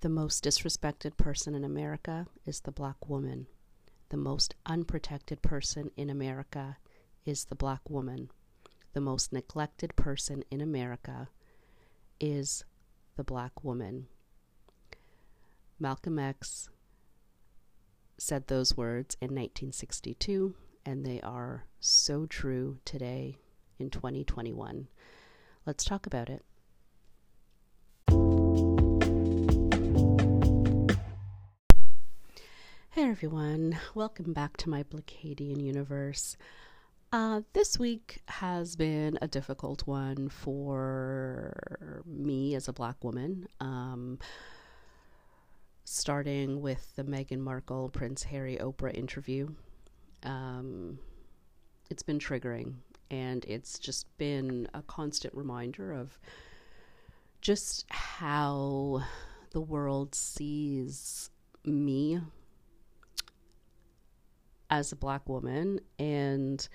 The most disrespected person in America is the black woman. The most unprotected person in America is the black woman. The most neglected person in America is the black woman. Malcolm X said those words in 1962, and they are so true today in 2021. Let's talk about it. Hey everyone, welcome back to my Blacadian universe. Uh, this week has been a difficult one for me as a black woman. Um, starting with the Meghan Markle, Prince Harry, Oprah interview. Um, it's been triggering, and it's just been a constant reminder of just how the world sees me as a black woman and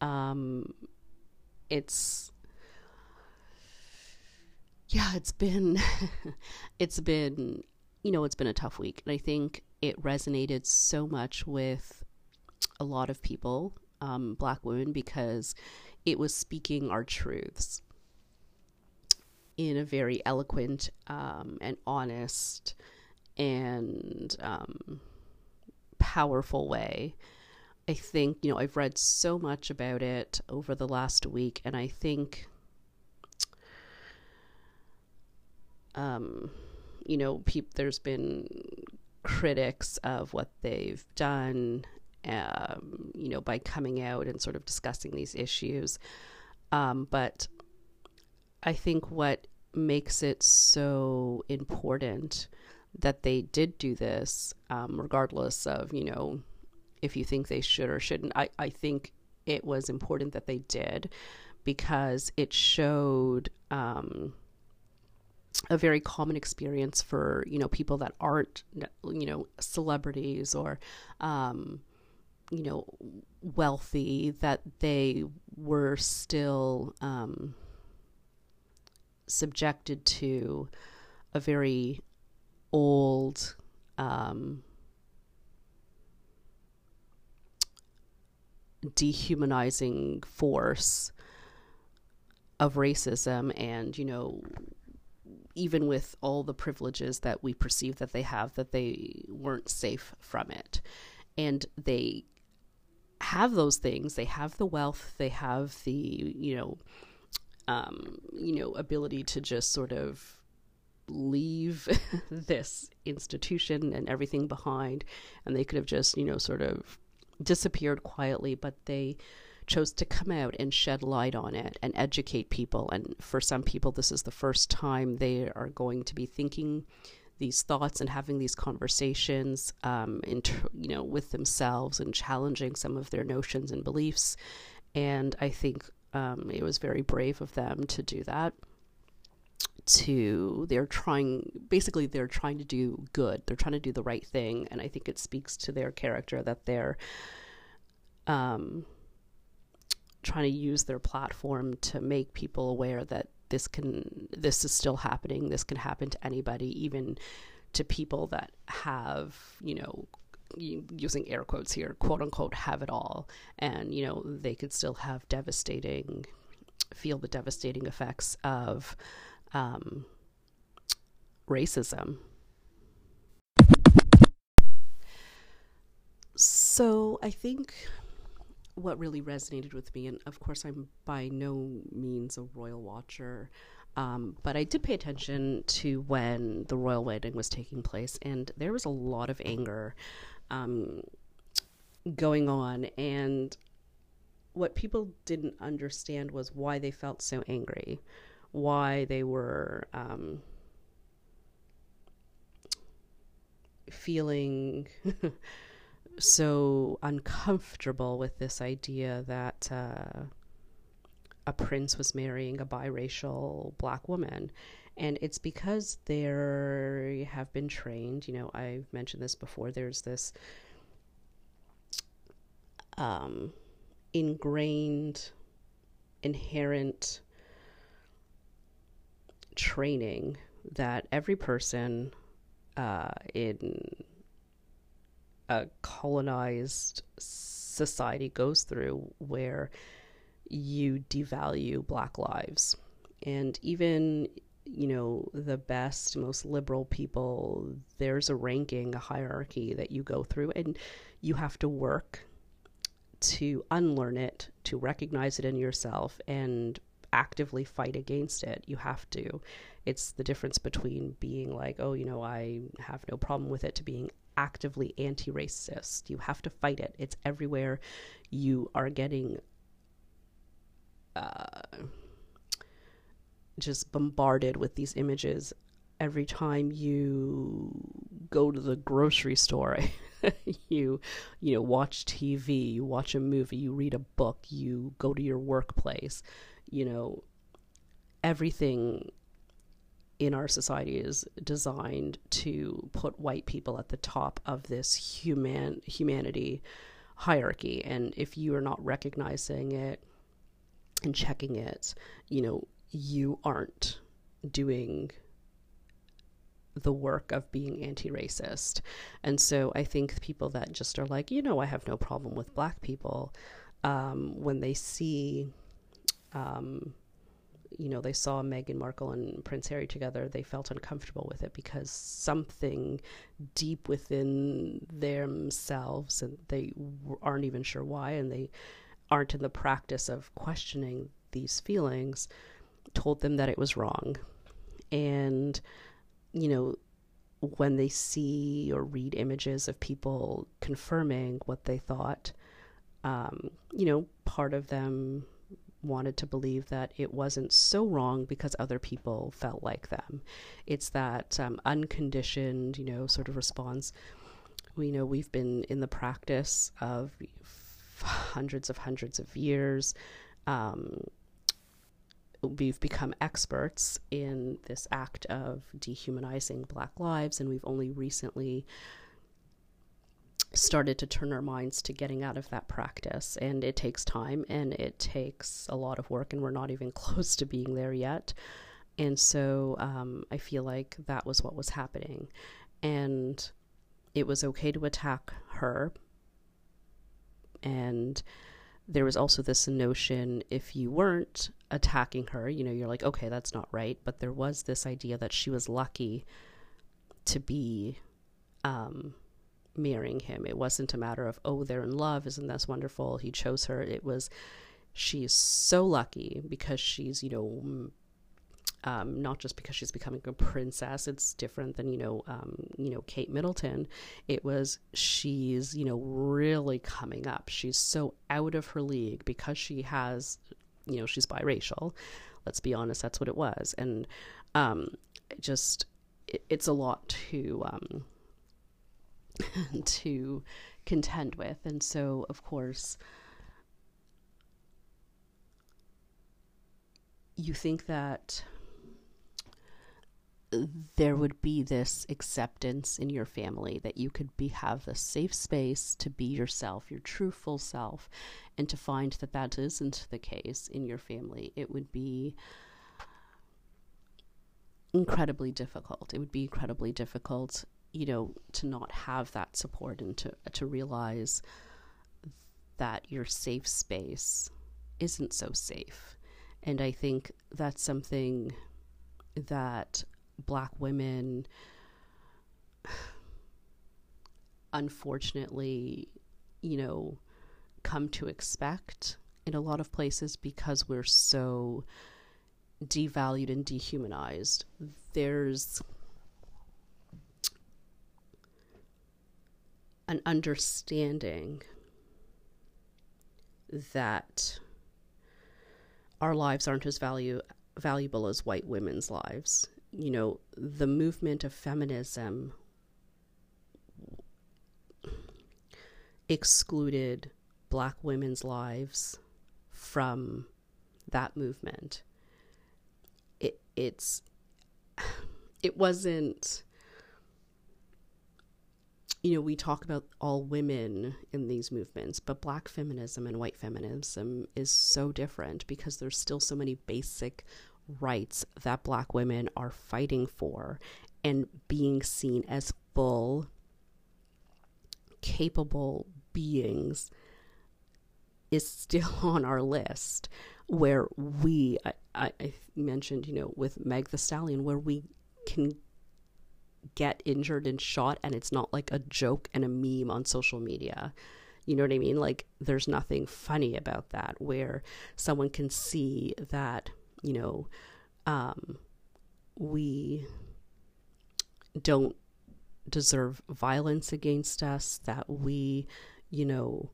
um it's yeah it's been it's been you know it's been a tough week and i think it resonated so much with a lot of people um, black women because it was speaking our truths in a very eloquent um, and honest and um, powerful way. I think, you know, I've read so much about it over the last week, and I think, um, you know, peop- there's been critics of what they've done, um, you know, by coming out and sort of discussing these issues. Um, but I think what makes it so important that they did do this, um, regardless of, you know, if you think they should or shouldn't. I, I think it was important that they did because it showed um, a very common experience for, you know, people that aren't, you know, celebrities or, um, you know, wealthy, that they were still um, subjected to a very old um, dehumanizing force of racism and you know even with all the privileges that we perceive that they have that they weren't safe from it. And they have those things. They have the wealth. They have the you know um, you know ability to just sort of leave this institution and everything behind. And they could have just you know sort of disappeared quietly but they chose to come out and shed light on it and educate people. And for some people this is the first time they are going to be thinking these thoughts and having these conversations um, inter- you know with themselves and challenging some of their notions and beliefs. And i think um, it was very brave of them to do that to they're trying basically they're trying to do good. They're trying to do the right thing. And i think it speaks to their character that they're um trying to use their platform to make people aware that this can this is still happening. This can happen to anybody even to people that have you know using air quotes here quote unquote have it all. And you know they could still have devastating feel the devastating effects of um, racism. So I think what really resonated with me, and of course, I'm by no means a royal watcher, um, but I did pay attention to when the royal wedding was taking place, and there was a lot of anger um, going on. And what people didn't understand was why they felt so angry why they were um, feeling so uncomfortable with this idea that uh, a prince was marrying a biracial black woman. And it's because they have been trained, you know, I've mentioned this before, there's this um, ingrained, inherent training that every person uh, in a colonized society goes through where you devalue black lives. And even you know the best most liberal people there's a ranking a hierarchy that you go through and you have to work to unlearn it to recognize it in yourself and actively fight against it you have to. It's the difference between being like oh you know i have no problem with it to being actively anti-racist. You have to fight it. It's everywhere you are getting uh, just bombarded with these images every time you go to the grocery store. You you know watch tv you watch a movie you read a book you go to your workplace you know everything in our society is designed to put white people at the top of this human humanity hierarchy and if you are not recognizing it and checking it you know you aren't doing the work of being anti racist. And so I think people that just are like, you know, I have no problem with black people, um, when they see, um, you know, they saw Meghan Markle and Prince Harry together, they felt uncomfortable with it because something deep within themselves, and they aren't even sure why, and they aren't in the practice of questioning these feelings told them that it was wrong. And, you know, when they see or read images of people confirming what they thought, um, you know, part of them wanted to believe that it wasn't so wrong because other people felt like them. It's that um, unconditioned, you know, sort of response. We know we've been in the practice of hundreds of hundreds of years. Um, we've become experts in this act of dehumanizing black lives, and we've only recently started to turn our minds to getting out of that practice. And it takes time and it takes a lot of work, and we're not even close to being there yet. And so um, I feel like that was what was happening. And it was okay to attack her. And there was also this notion if you weren't attacking her, you know, you're like, okay, that's not right. But there was this idea that she was lucky to be um, marrying him. It wasn't a matter of, oh, they're in love. Isn't that wonderful? He chose her. It was, she's so lucky because she's, you know, um, not just because she's becoming a princess. It's different than you know, um, you know, Kate Middleton. It was she's you know really coming up. She's so out of her league because she has, you know, she's biracial. Let's be honest, that's what it was, and um, just it, it's a lot to um, to contend with, and so of course. You think that there would be this acceptance in your family that you could be have a safe space to be yourself your true full self and to find that that isn't the case in your family it would be incredibly difficult it would be incredibly difficult you know to not have that support and to to realize that your safe space isn't so safe and i think that's something that black women unfortunately, you know, come to expect in a lot of places because we're so devalued and dehumanized. There's an understanding that our lives aren't as value valuable as white women's lives you know, the movement of feminism excluded black women's lives from that movement. It it's it wasn't you know, we talk about all women in these movements, but black feminism and white feminism is so different because there's still so many basic rights that black women are fighting for and being seen as full, capable beings is still on our list. Where we, I, I, mentioned, you know, with Meg the Stallion, where we can get injured and shot and it's not like a joke and a meme on social media. You know what I mean? Like, there's nothing funny about that where someone can see that, you know, um, we don't deserve violence against us, that we, you know,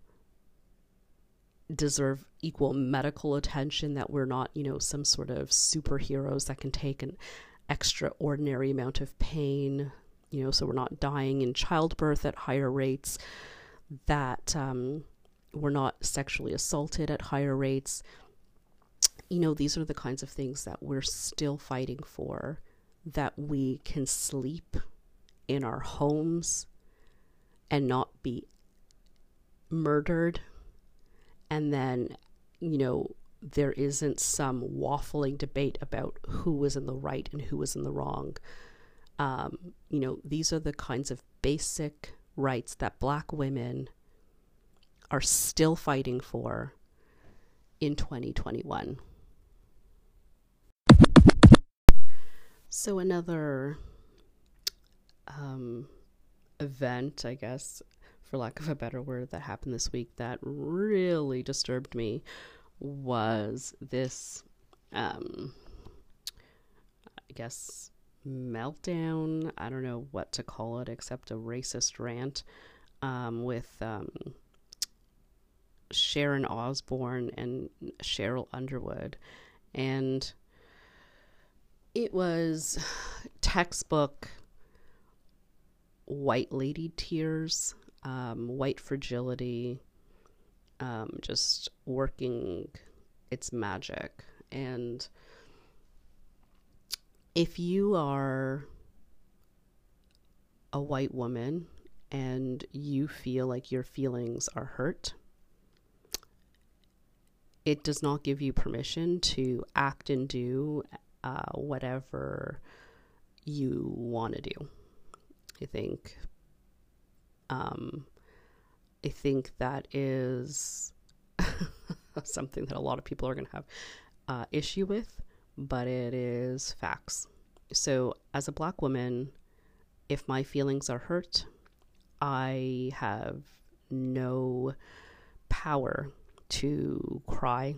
deserve equal medical attention, that we're not, you know, some sort of superheroes that can take an extraordinary amount of pain, you know, so we're not dying in childbirth at higher rates, that um, we're not sexually assaulted at higher rates. You know, these are the kinds of things that we're still fighting for, that we can sleep in our homes and not be murdered. And then, you know, there isn't some waffling debate about who was in the right and who was in the wrong. Um, you know, these are the kinds of basic rights that black women are still fighting for in 2021. So, another um, event, I guess, for lack of a better word, that happened this week that really disturbed me was this, um, I guess, meltdown. I don't know what to call it except a racist rant um, with um, Sharon Osbourne and Sheryl Underwood. And it was textbook white lady tears, um, white fragility, um, just working its magic. And if you are a white woman and you feel like your feelings are hurt, it does not give you permission to act and do uh, whatever you want to do. I think um, I think that is something that a lot of people are going to have uh, issue with, but it is facts. So, as a black woman, if my feelings are hurt, I have no power to cry,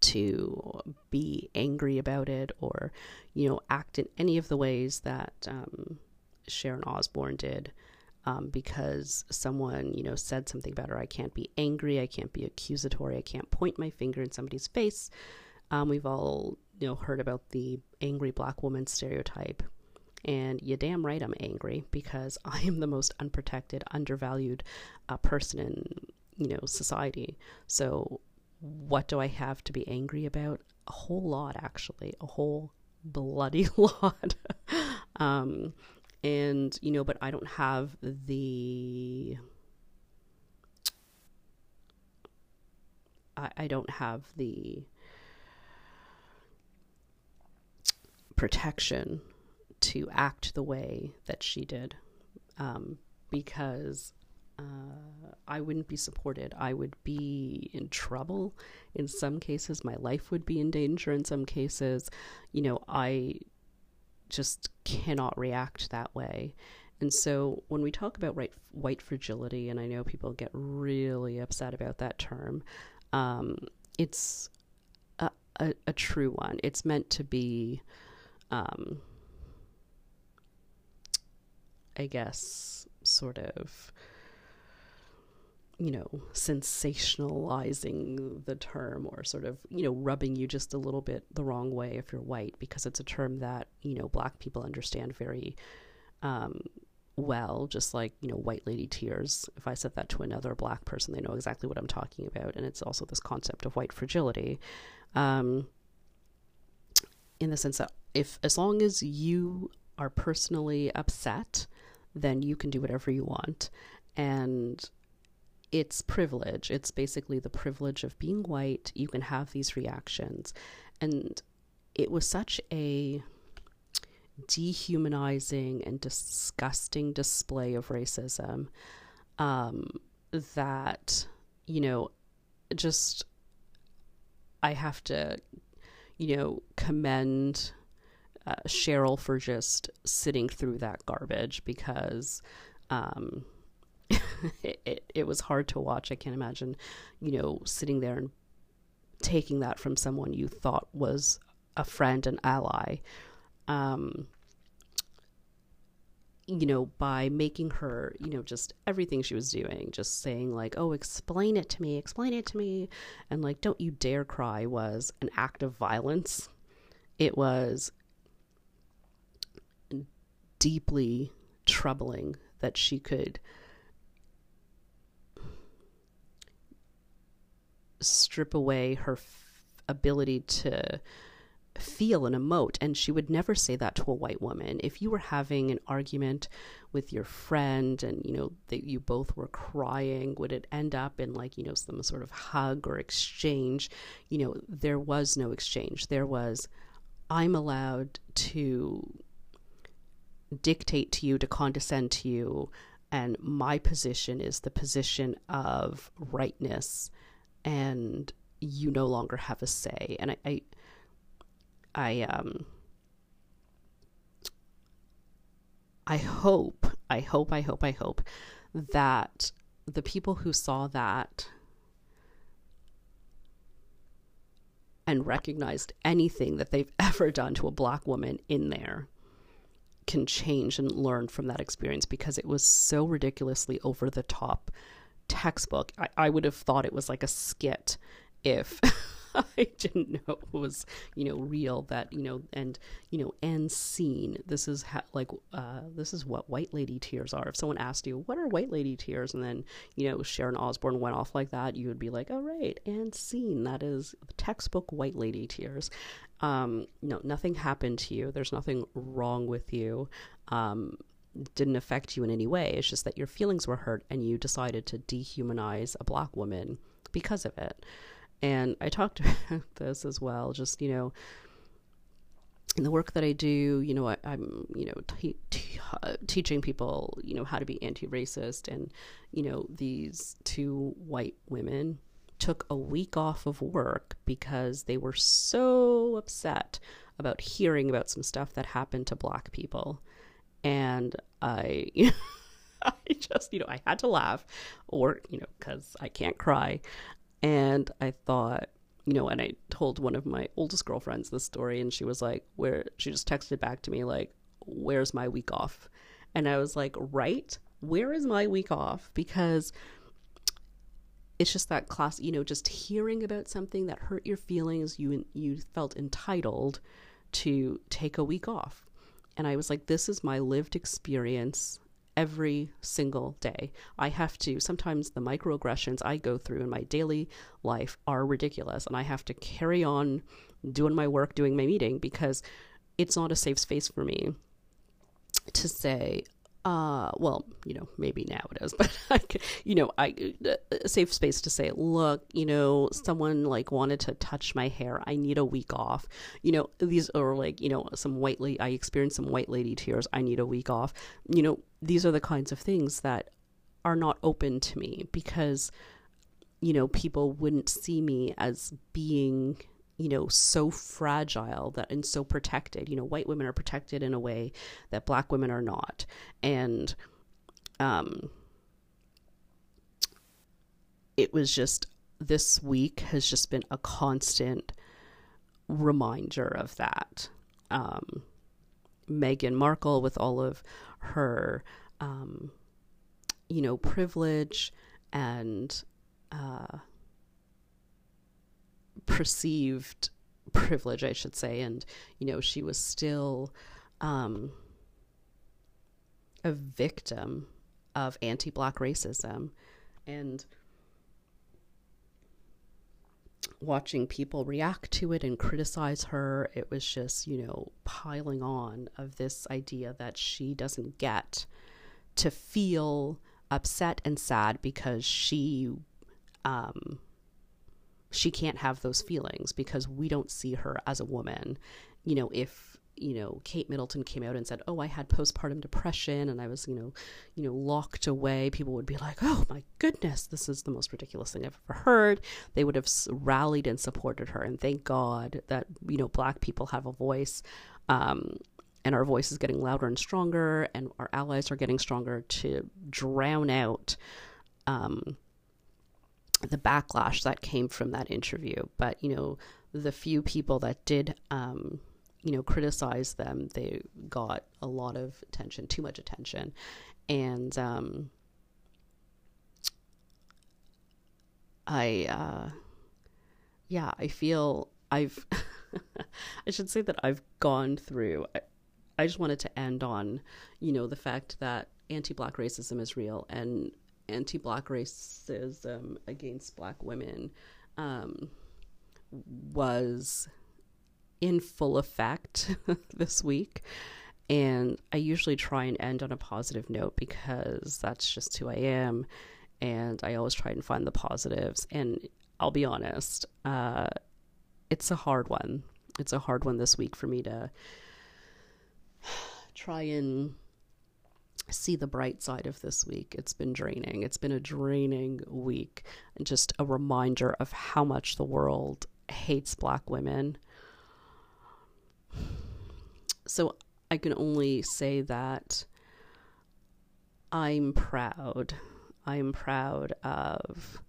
to be angry about it, or, you know, act in any of the ways that um, Sharon Osbourne did um, because someone, you know, said something about her. I can't be angry. I can't be accusatory. I can't point my finger in somebody's face. Um, we've all, you know, heard about the angry black woman stereotype. And you damn right I'm angry because I am the most unprotected, undervalued uh, person in, you know, society. So what do I have to be angry about? A whole lot, actually. A whole bloody lot. um, and you know but i don't have the I, don't have the protection to act the way that she did um, because uh, I wouldn't be supported. I would be in trouble in some cases. My life would be in danger in some cases. You know, I just cannot react that way. And so when we talk about right, white fragility, and I know people get really upset about that term, um, it's a, a, a, true one. It's meant to be, um, I guess, sort of you know, sensationalizing the term or sort of, you know, rubbing you just a little bit the wrong way if you're white, because it's a term that, you know, black people understand very um, well, just like, you know, white lady tears. If I said that to another black person, they know exactly what I'm talking about. And it's also this concept of white fragility. Um, in the sense that if, as long as you are personally upset, then you can do whatever you want. And it's privilege. It's basically the privilege of being white. You can have these reactions. And it was such a dehumanizing and disgusting display of racism um, that, you know, just I have to, you know, commend uh, Sheryl for just sitting through that garbage because um, it, it, was hard to watch. I can't imagine, you know, sitting there and taking that from someone you thought was a friend and ally. Um, you know, by making her, you know, just everything she was doing, just saying, like, oh, explain it to me, explain it to me. And, like, don't you dare cry was an act of violence. It was deeply troubling that she could strip away her f- ability to feel and emote. And she would never say that to a white woman. If you were having an argument with your friend and, you know, that you both were crying, would it end up in like, you know, some sort of hug or exchange? You know, there was no exchange. There was, I'm allowed to dictate to you, to condescend to you. And my position is the position of rightness, and you no longer have a say. And I, I I um I hope, I hope, I hope, I hope that the people who saw that and recognized anything that they've ever done to a black woman in there can change and learn from that experience because it was so ridiculously over the top textbook. I, I would have thought it was like a skit if I didn't know it was, you know, real that, you know, and, you know, and seen. This is ha- like, uh, this is what white lady tears are. If someone asked you, what are white lady tears? And then, you know, Sharon Osbourne went off like that, you would be like, oh, right, and seen. That is textbook white lady tears. Um, no, nothing happened to you. There's nothing wrong with you. Um, didn't affect you in any way. It's just that your feelings were hurt and you decided to dehumanize a black woman because of it. And I talked about this as well, just, you know, in the work that I do, you know, I, am you know, uh, teaching people, you know, how to be anti-racist, and you know, these two white women took a week off of work because they were so upset about hearing about some stuff that happened to black people, and I, I just, you know, I had to laugh, or you know, because I can't cry, and I thought, you know, and I told one of my oldest girlfriends this story, and she was like, where she just texted back to me, like, where's my week off? And I was like, right? Where is my week off? Because it's just that class, you know, just hearing about something that hurt your feelings, you you felt entitled to take a week off. And I was like, this is my lived experience every single day. I have to, sometimes the microaggressions I go through in my daily life are ridiculous, and I have to carry on doing my work, doing my meeting, because it's not a safe space for me to say, uh, well, you know, maybe now it is, but I, you know, I uh, safe space to say, look, you know, someone like wanted to touch my hair. I need a week off. You know, these are like, you know, some white lady. I experienced some white lady tears. I need a week off. You know, these are the kinds of things that are not open to me because, you know, people wouldn't see me as being you know so fragile that and so protected. You know white women are protected in a way that black women are not. And um it was just this week has just been a constant reminder of that. Um Meghan Markle with all of her um you know privilege and uh perceived privilege, I should say, and you know she was still um, a victim of anti-black racism, and watching people react to it and criticize her, it was just you know piling on of this idea that she doesn't get to feel upset and sad because she um, she can't have those feelings because we don't see her as a woman. You know, if you know, Kate Middleton came out and said, "Oh, I had postpartum depression and I was, you know, you know, locked away." People would be like, "Oh my goodness, this is the most ridiculous thing I've ever heard." They would have rallied and supported her, and thank God that you know, black people have a voice. Um, and our voice is getting louder and stronger, and our allies are getting stronger to drown out um, the backlash that came from that interview. But you know, the few people that did um, you know, criticize them, they got a lot of attention, too much attention. And um, I, uh, yeah, I feel I've, I should say that I've gone through, I, I just wanted to end on, you know, the fact that anti black racism is real and anti black racism against black women um, was in full effect this week. And I usually try and end on a positive note because that's just who I am. And I always try and find the positives. And I'll be honest, uh, it's a hard one. It's a hard one this week for me to try and see the bright side of this week. It's been draining. It's been a draining week. And just a reminder of how much the world hates black women so I can only say that I'm proud. I'm proud of,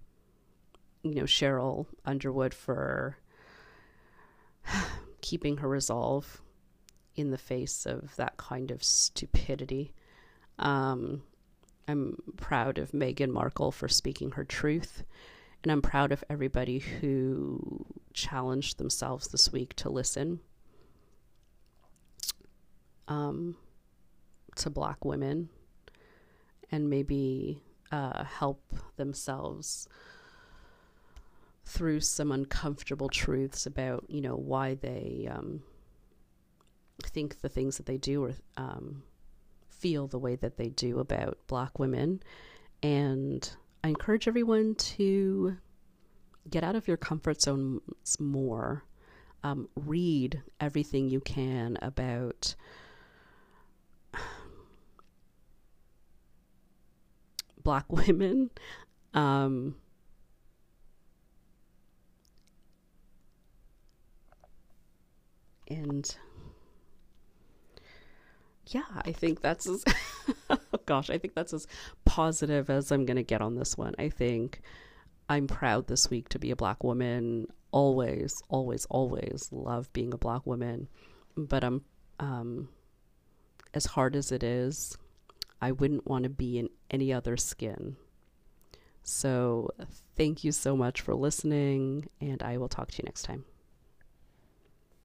you know, Sheryl Underwood for keeping her resolve in the face of that kind of stupidity. Um, I'm proud of Meghan Markle for speaking her truth. And I'm proud of everybody who challenged themselves this week to listen um, to black women and maybe uh, help themselves through some uncomfortable truths about you know why they um, think the things that they do or um, feel the way that they do about black women and i encourage everyone to get out of your comfort zones more um, read everything you can about black women. Um, and yeah, I think that's as oh gosh, I think that's as positive as I'm gonna get on this one. I think I'm proud this week to be a black woman. Always, always, always love being a black woman. But I'm um as hard as it is, I wouldn't want to be in any other skin. So, thank you so much for listening, and I will talk to you next time.